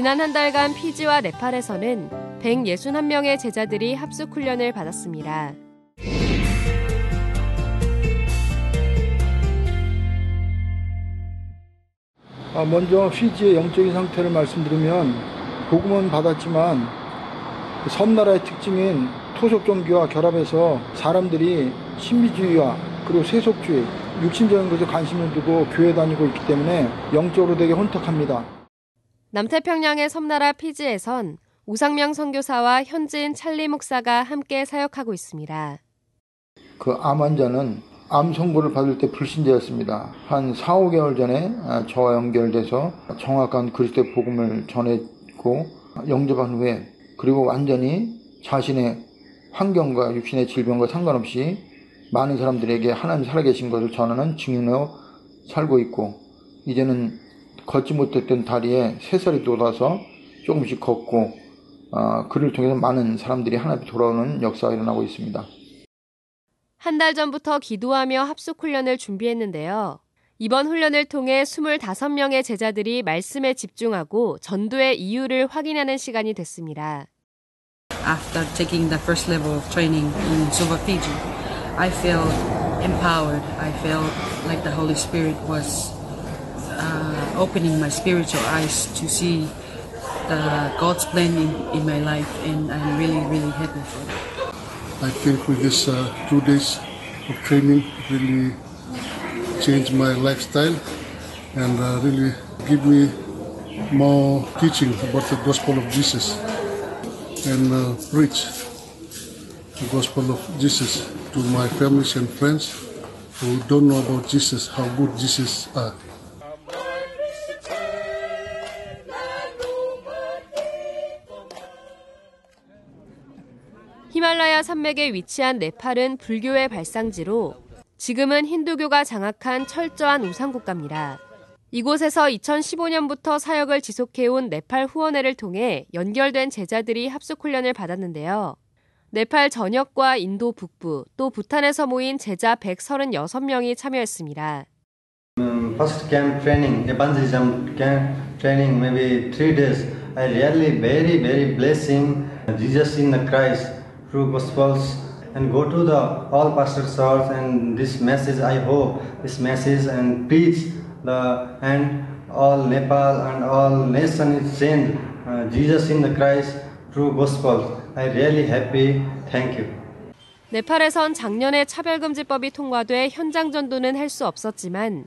지난 한 달간 피지와 네팔에서는 161명의 제자들이 합숙 훈련을 받았습니다. 아, 먼저 피지의 영적인 상태를 말씀드리면 복음은 받았지만 섬나라의 특징인 토속 종교와 결합해서 사람들이 신비주의와 그리고 세속주의, 육신적인 것에 관심을 두고 교회 다니고 있기 때문에 영적으로 되게 혼탁합니다. 남태평양의 섬나라 피지에선 우상명 선교사와 현지인 찰리 목사가 함께 사역하고 있습니다. 그 암 환자는 암 선고를 받을 때 불신자였습니다. 한 4, 5개월 전에 저와 연결돼서 정확한 그리스도의 복음을 전했고 영접한 후에 그리고 완전히 자신의 환경과 육신의 질병과 상관없이 많은 사람들에게 하나님 살아계신 것을 전하는 증인으로 살고 있고 이제는 걷지 못했던 다리에 새살이 돋아서 조금씩 걷고 어, 그를 통해서 많은 사람들이 하나님 돌아오는 역사가 일어나고 있습니다. 한 달 전부터 기도하며 합숙 훈련을 준비했는데요. 이번 훈련을 통해 25명의 제자들이 말씀에 집중하고 전도의 이유를 확인하는 시간이 됐습니다. After taking the first level of training in Suva, Fiji, I felt empowered. I felt like the Holy Spirit was uh, opening my spiritual eyes to see the God's plan in, in my life, and I'm really, really happy for that. I think with this uh, two days of training really changed my lifestyle and uh, really give me more teaching about the gospel of Jesus and uh, preach the gospel of Jesus to my families and friends who don't know about Jesus, how good Jesus are. 히말라야 산맥에 위치한 네팔은 불교의 발상지로 지금은 힌두교가 장악한 철저한 우상국가입니다. 이곳에서 2015년부터 사역을 지속해온 네팔 후원회를 통해 연결된 제자들이 합숙 훈련을 받았는데요. 네팔 전역과 인도 북부 또 부탄에서 모인 제자 136명이 참여했습니다. Um, first camp training, evangelism camp training, maybe three days. I really very very blessing Jesus in the Christ through Gospels and go to the all pastor church and this message. I hope this message and preach the and all Nepal and all nation is changed. Uh, Jesus in the Christ through Gospel. I really happy. Thank you. 네팔에선 작년에 차별금지법이 통과돼 현장 전도는 할 수 없었지만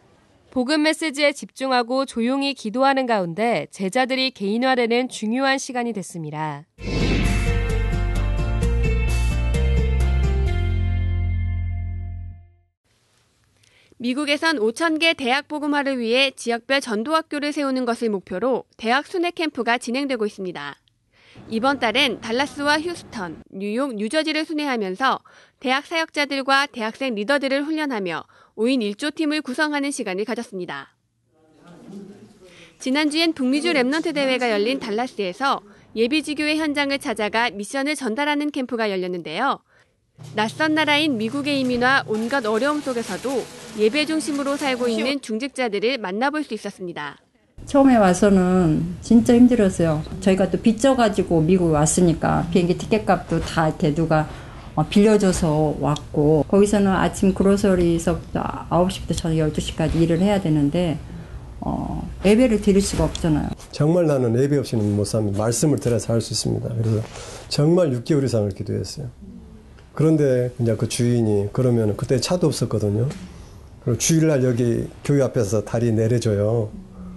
복음 메시지에 집중하고 조용히 기도하는 가운데 제자들이 개인화되는 중요한 시간이 됐습니다. 미국에선 5,000개 대학 복음화를 위해 지역별 전도학교를 세우는 것을 목표로 대학 순회 캠프가 진행되고 있습니다. 이번 달엔 달라스와 휴스턴, 뉴욕, 뉴저지를 순회하면서 대학 사역자들과 대학생 리더들을 훈련하며 5인 1조 팀을 구성하는 시간을 가졌습니다. 지난주엔 북미주 remnant 대회가 열린 달라스에서 예비지교회 현장을 찾아가 미션을 전달하는 캠프가 열렸는데요. 낯선 나라인 미국의 이민과 온갖 어려움 속에서도 예배 중심으로 살고 있는 중직자들을 만나볼 수 있었습니다. 처음에 와서는 진짜 힘들었어요. 저희가 또 빚져가지고 미국 왔으니까 비행기 티켓 값도 다 이렇게 누가 빌려줘서 왔고 거기서는 아침 그로서리서부터 9시부터 저녁 12시까지 일을 해야 되는데 어, 예배를 드릴 수가 없잖아요. 정말 나는 예배 없이는 못 삽니다. 말씀을 들어서 할수 있습니다. 그래서 정말 6개월 이상을 기도했어요. 그런데 이제 그 주인이 그러면 그때 차도 없었거든요. 그리고 주일날 여기 교회 앞에서 다리 내려줘요.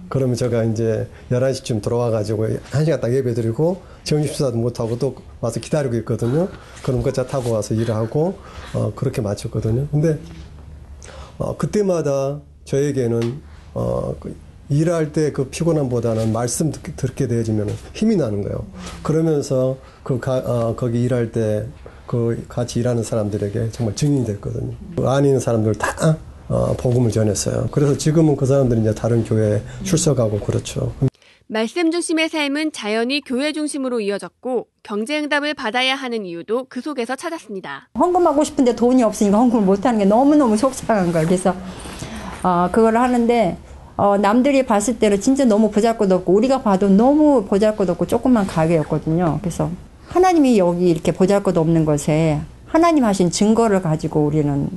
그러면 제가 이제 11시쯤 들어와가지고 1시간 딱 예배 드리고 점심식사도 못하고 또 와서 기다리고 있거든요. 그럼 그차 타고 와서 일하고, 어, 그렇게 마쳤거든요. 근데, 어, 그때마다 저에게는, 어, 그 일할 때 그 피곤함보다는 말씀 듣게, 듣게 되어지면 힘이 나는 거예요. 그러면서 그 가, 어, 거기 일할 때 그 같이 일하는 사람들에게 정말 증인이 됐거든요. 그 있는 사람들 다 어, 복음을 전했어요. 그래서 지금은 그 사람들이 이제 다른 교회에 출석하고 그렇죠. 말씀 중심의 삶은 자연히 교회 중심으로 이어졌고 경제응답을 받아야 하는 이유도 그 속에서 찾았습니다. 헌금하고 싶은데 돈이 없으니까 헌금을 못하는 게 너무너무 속상한 거예요. 그래서 어, 그걸 하는데 어, 남들이 봤을 때는 진짜 너무 보잘것없고 우리가 봐도 너무 보잘것없고 조그만 가게였거든요. 그래서 하나님이 여기 이렇게 보잘것없는 것에 하나님 하신 증거를 가지고 우리는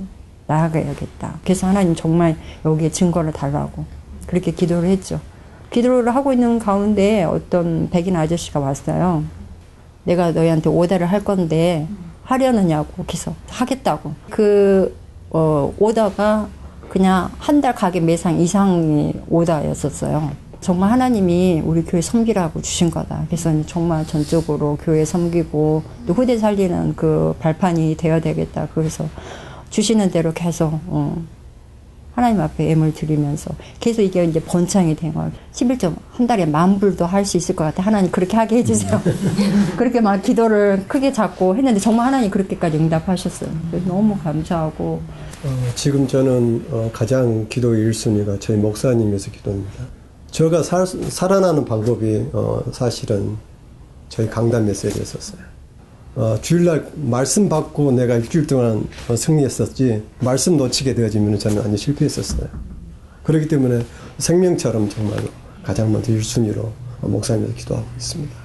나아가야겠다. 그래서 하나님 정말 여기에 증거를 달라고 그렇게 기도를 했죠. 기도를 하고 있는 가운데 어떤 백인 아저씨가 왔어요. 내가 너희한테 오다를 할 건데 하려느냐고 그래서 하겠다고 그 어, 오다가 그냥 한 달 가게 매상 이상이 오다였었어요. 정말 하나님이 우리 교회 섬기라고 주신 거다. 그래서 정말 전적으로 교회 섬기고 또 후대 살리는 그 발판이 되어야 되겠다. 그래서 주시는 대로 계속 어, 하나님 앞에 애물 드리면서 계속 이게 이제 번창이 된 거예요. 11점 한 달에 만 불도 할 수 있을 것 같아. 하나님 그렇게 하게 해주세요. 그렇게 막 기도를 크게 잡고 했는데 정말 하나님 그렇게까지 응답하셨어요. 너무 감사하고 어, 지금 저는 어, 가장 기도 1순위가 저희 목사님에서 기도입니다. 제가 살, 살아나는 방법이 어, 사실은 저희 강단 메시지였었어요. 어, 주일날 말씀 받고 내가 일주일 동안 어, 승리했었지 말씀 놓치게 되어지면 저는 완전 실패했었어요. 그렇기 때문에 생명처럼 정말로 가장 먼저 1순위로 목사님에서 기도하고 있습니다.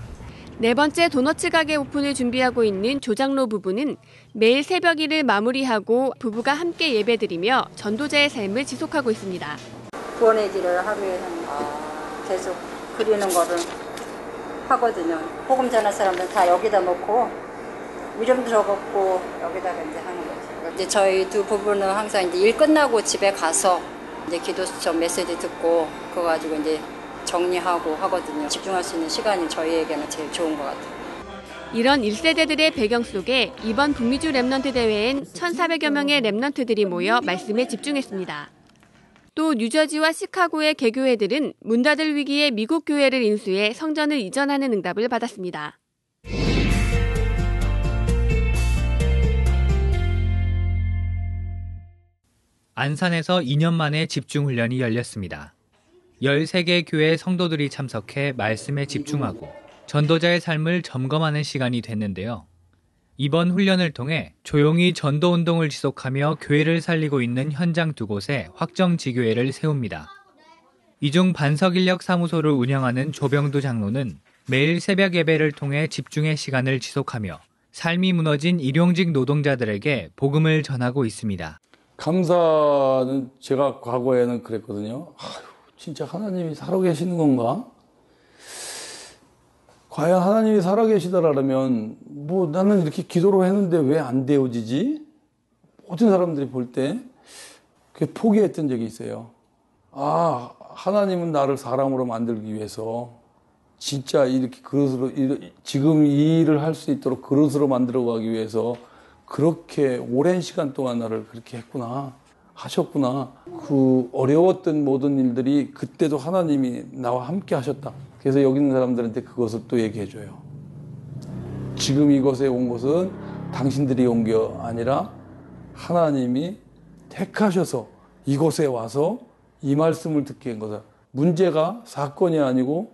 네 번째 도너츠 가게 오픈을 준비하고 있는 조장로 부부는 매일 새벽 일을 마무리하고 부부가 함께 예배드리며 전도자의 삶을 지속하고 있습니다. 구원의 길을 하기 위해서는 계속 그리는 거를 하거든요. 복음 전할 사람들 다 여기다 놓고 이름 적었고 여기다가 이제 하는 거죠. 이제 저희 두 부부는 항상 이제 일 끝나고 집에 가서 이제 기도 수첩 메시지 듣고 그거 가지고 이제 정리하고 하거든요. 집중할 수 있는 시간이 저희에게는 제일 좋은 것 같아요. 이런 1세대들의 배경 속에 이번 북미주 remnant 대회엔 1,400여 명의 remnant들이 모여 말씀에 집중했습니다. 또 뉴저지와 시카고의 개교회들은 문 닫을 위기의 미국 교회를 인수해 성전을 이전하는 응답을 받았습니다. 안산에서 2년 만에 집중훈련이 열렸습니다. 13개 교회 성도들이 참석해 말씀에 집중하고 전도자의 삶을 점검하는 시간이 됐는데요. 이번 훈련을 통해 조용히 전도 운동을 지속하며 교회를 살리고 있는 현장 두 곳에 확정 지교회를 세웁니다. 이중 반석 인력 사무소를 운영하는 조병두 장로는 매일 새벽 예배를 통해 집중의 시간을 지속하며 삶이 무너진 일용직 노동자들에게 복음을 전하고 있습니다. 감사는 제가 과거에는 그랬거든요. 아유, 진짜 하나님이 살아계시는 건가? 과연 하나님이 살아계시다라면 뭐 나는 이렇게 기도를 했는데 왜 안 되어지지? 모든 사람들이 볼때 포기했던 적이 있어요. 아 하나님은 나를 사람으로 만들기 위해서 진짜 이렇게 그릇으로 지금 이 일을 할 수 있도록 그릇으로 만들어 가기 위해서 그렇게 오랜 시간 동안 나를 그렇게 했구나. 하셨구나. 그 어려웠던 모든 일들이 그때도 하나님이 나와 함께 하셨다. 그래서 여기 있는 사람들한테 그것을 또 얘기해 줘요. 지금 이곳에 온 것은 당신들이 온 게 아니라 하나님이 택하셔서 이곳에 와서 이 말씀을 듣게 한 거다. 문제가 사건이 아니고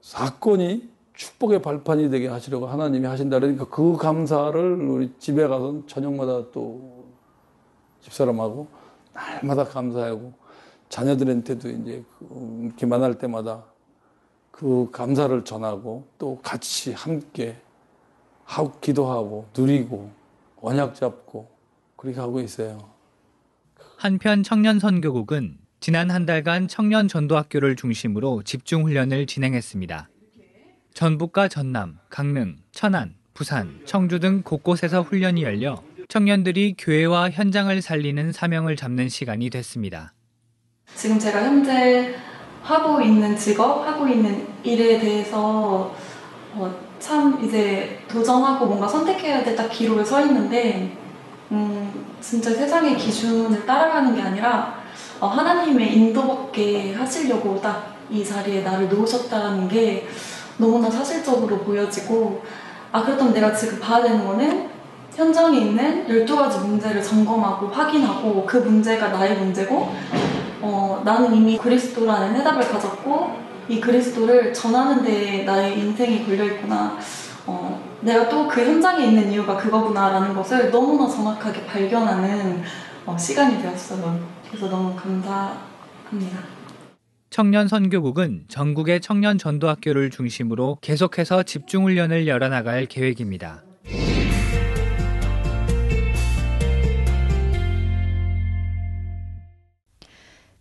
사건이 축복의 발판이 되게 하시려고 하나님이 하신다. 그러니까 그 감사를 우리 집에 가서 저녁마다 또 집사람하고 날마다 감사하고 자녀들한테도 이제 이렇게 만날 때마다 그 감사를 전하고 또 같이 함께 하고 기도하고 누리고 언약 잡고 그렇게 하고 있어요. 한편 청년 선교국은 지난 한 달간 청년 전도학교를 중심으로 집중 훈련을 진행했습니다. 전북과 전남, 강릉, 천안, 부산, 청주 등 곳곳에서 훈련이 열려 청년들이 교회와 현장을 살리는 사명을 잡는 시간이 됐습니다. 지금 제가 현재 하고 있는 직업, 하고 있는 일에 대해서 어, 참 이제 도전하고 뭔가 선택해야 될 딱 기로에 서 있는데, 음, 진짜 세상의 기준을 따라가는 게 아니라 어, 하나님의 인도받게 하시려고 딱 이 자리에 나를 놓으셨다는 게 너무나 사실적으로 보여지고, 아, 그렇다면 내가 지금 봐야 되는 거는 현장에 있는 12가지 문제를 점검하고 확인하고 그 문제가 나의 문제고 어, 나는 이미 그리스도라는 해답을 가졌고 이 그리스도를 전하는 데 나의 인생이 걸려있구나 어, 내가 또 그 현장에 있는 이유가 그거구나라는 것을 너무나 정확하게 발견하는 어, 시간이 되었어요. 그래서 너무 감사합니다. 청년 선교국은 전국의 청년 전도학교를 중심으로 계속해서 집중훈련을 열어나갈 계획입니다.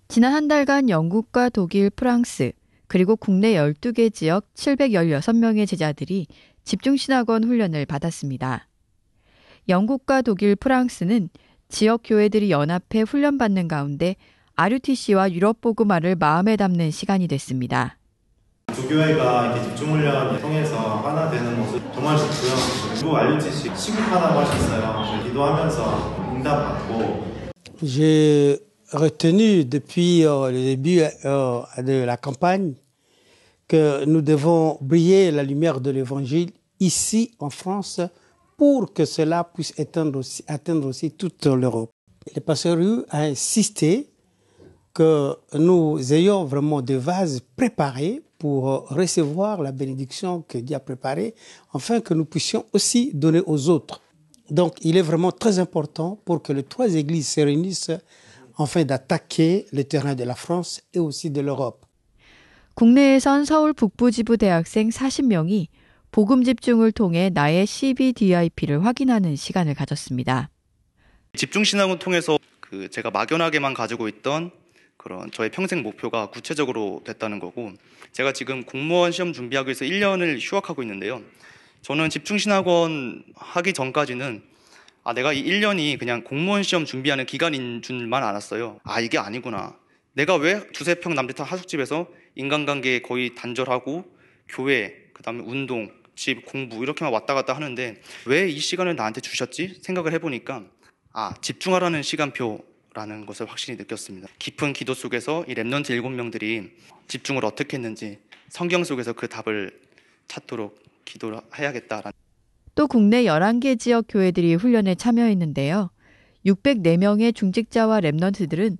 지난 한 달간 영국과 독일, 프랑스, 그리고 국내 12개 지역 716명의 제자들이 집중신학원 훈련을 받았습니다. 영국과 독일, 프랑스는 지역 교회들이 연합해 훈련받는 가운데 RUTC와 유럽보그마를 마음에 담는 시간이 됐습니다. 두 교회가 이렇게 집중훈련 통해서 하나 되는 모습 정말 좋고요. 그리고 RUTC 시급하다고 하셨어요. 기도하면서 응답받고. J'ai retenu depuis euh, le début euh, de la campagne que nous devons briller la lumière de l'Évangile ici en France pour que cela puisse atteindre aussi, atteindre aussi toute l'Europe. Le pasteur Rue a insisté que nous ayons vraiment des vases préparés pour recevoir la bénédiction que Dieu a préparée, afin que nous puissions aussi donner aux autres. Donc il est vraiment très important pour que les trois églises se réunissent afin d'attaquer le terrain de la France et aussi de l'Europe. 국내에선 서울 북부지부 대학생 40명이 복음 집중을 통해 나의 CBDIP를 확인하는 시간을 가졌습니다. 집중 신앙을 통해서 그 제가 막연하게만 가지고 있던 그런 저의 평생 목표가 구체적으로 됐다는 거고 제가 지금 공무원 시험 준비하기 위해서 1년을 휴학하고 있는데요. 저는 집중 신학원 하기 전까지는 아 내가 이 1년이 그냥 공무원 시험 준비하는 기간인 줄만 알았어요. 아 이게 아니구나. 내가 왜 두세 평 남짓한 하숙집에서 인간관계에 거의 단절하고 교회, 그다음에 운동, 집, 공부 이렇게만 왔다 갔다 하는데 왜 이 시간을 나한테 주셨지? 생각을 해보니까 아 집중하라는 시간표 라는 것을 확실히 느꼈습니다. 깊은 기도 속에서 이 remnant 일곱 명들이 집중을 어떻게 했는지 성경 속에서 그 답을 찾도록 기도를 해야겠다라는. 또 국내 11개 지역 교회들이 훈련에 참여했는데요. 604명의 중직자와 랩넌트들은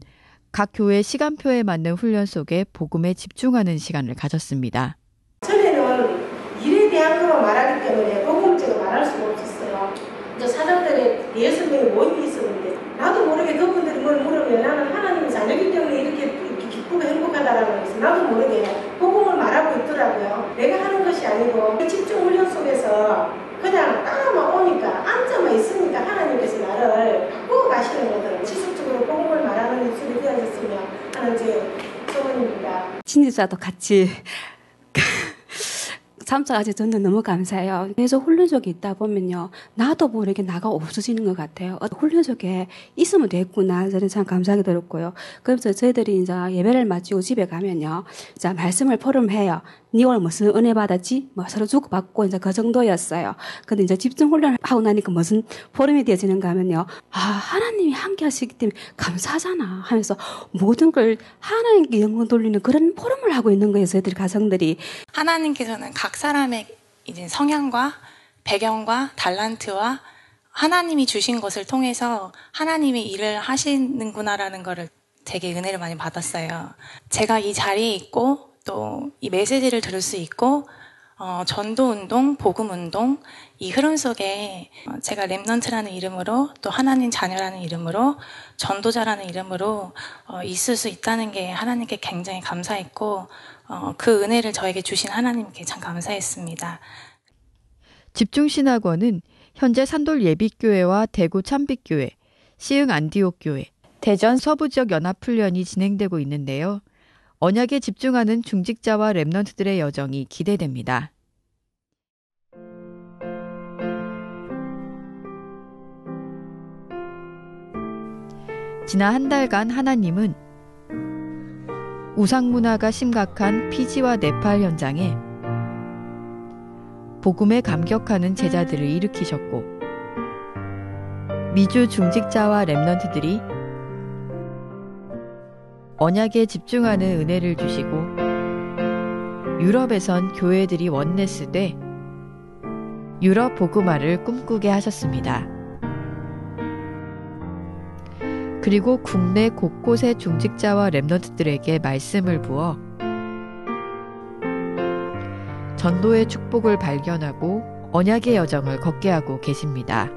각 교회 시간표에 맞는 훈련 속에 복음에 집중하는 시간을 가졌습니다. 전에는 일에 대한 것만 말하기 때문에 복음제가 말할 수가 없었어요. 이제 사람들의 예수 명이 모임이 있었는데 나도 모르게 그분들이 뭘 물으면 나는 하나님의 자녀기 때문에 이렇게, 이렇게 기쁘고 행복하다라는 것을 나도 모르게 복음을 말하고 있더라고요. 내가 하는 것이 아니고 집중 훈련 속에서 그냥 따라만 오니까 앉아만 있으니까 하나님께서 나를 바꾸고 가시는 거더라고요. 지속적으로 복음을 말하는 입술이 되어졌으면 하는 제 소원입니다. 진지자도 같이 참석하셔서 저는 너무 감사해요. 계속 훈련 속에 있다 보면요. 나도 모르게 나가 없어지는 것 같아요. 훈련 속에 있으면 됐구나. 저는 참 감사하게 들었고요. 그래서 저희들이 이제 예배를 마치고 집에 가면요. 자, 말씀을 포럼해요. 니 오늘 무슨 은혜 받았지? 뭐 서로 주고받고 이제 그 정도였어요. 근데 이제 집중 훈련을 하고 나니까 무슨 포럼이 되어지는가 하면요. 아, 하나님이 함께 하시기 때문에 감사하잖아 하면서 모든 걸 하나님께 영광 돌리는 그런 포럼을 하고 있는 거예요. 저희들 가정들이. 하나님께서는 각 사람의 이제 성향과 배경과 달란트와 하나님이 주신 것을 통해서 하나님의 일을 하시는구나라는 거를 되게 은혜를 많이 받았어요. 제가 이 자리에 있고 또 이 메시지를 들을 수 있고 어, 전도 운동, 복음 운동 이 흐름 속에 제가 remnant라는 이름으로 또 하나님 자녀라는 이름으로 전도자라는 이름으로 어, 있을 수 있다는 게 하나님께 굉장히 감사했고 어, 그 은혜를 저에게 주신 하나님께 참 감사했습니다. 집중신학원은 현재 산돌 예비교회와 대구 참빛교회, 시흥 안디옥 교회, 대전 서부 지역 연합 훈련이 진행되고 있는데요. 언약에 집중하는 중직자와 랩넌트들의 여정이 기대됩니다. 지난 한 달간 하나님은 우상 문화가 심각한 피지와 네팔 현장에 복음에 감격하는 제자들을 일으키셨고 미주 중직자와 랩넌트들이 언약에 집중하는 은혜를 주시고 유럽에선 교회들이 원네스 돼 유럽 복음화를 꿈꾸게 하셨습니다. 그리고 국내 곳곳의 중직자와 랩너트들에게 말씀을 부어 전도의 축복을 발견하고 언약의 여정을 걷게 하고 계십니다.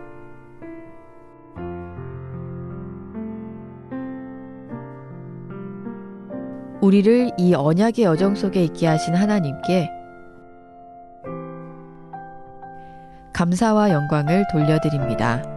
우리를 이 언약의 여정 속에 있게 하신 하나님께 감사와 영광을 돌려드립니다.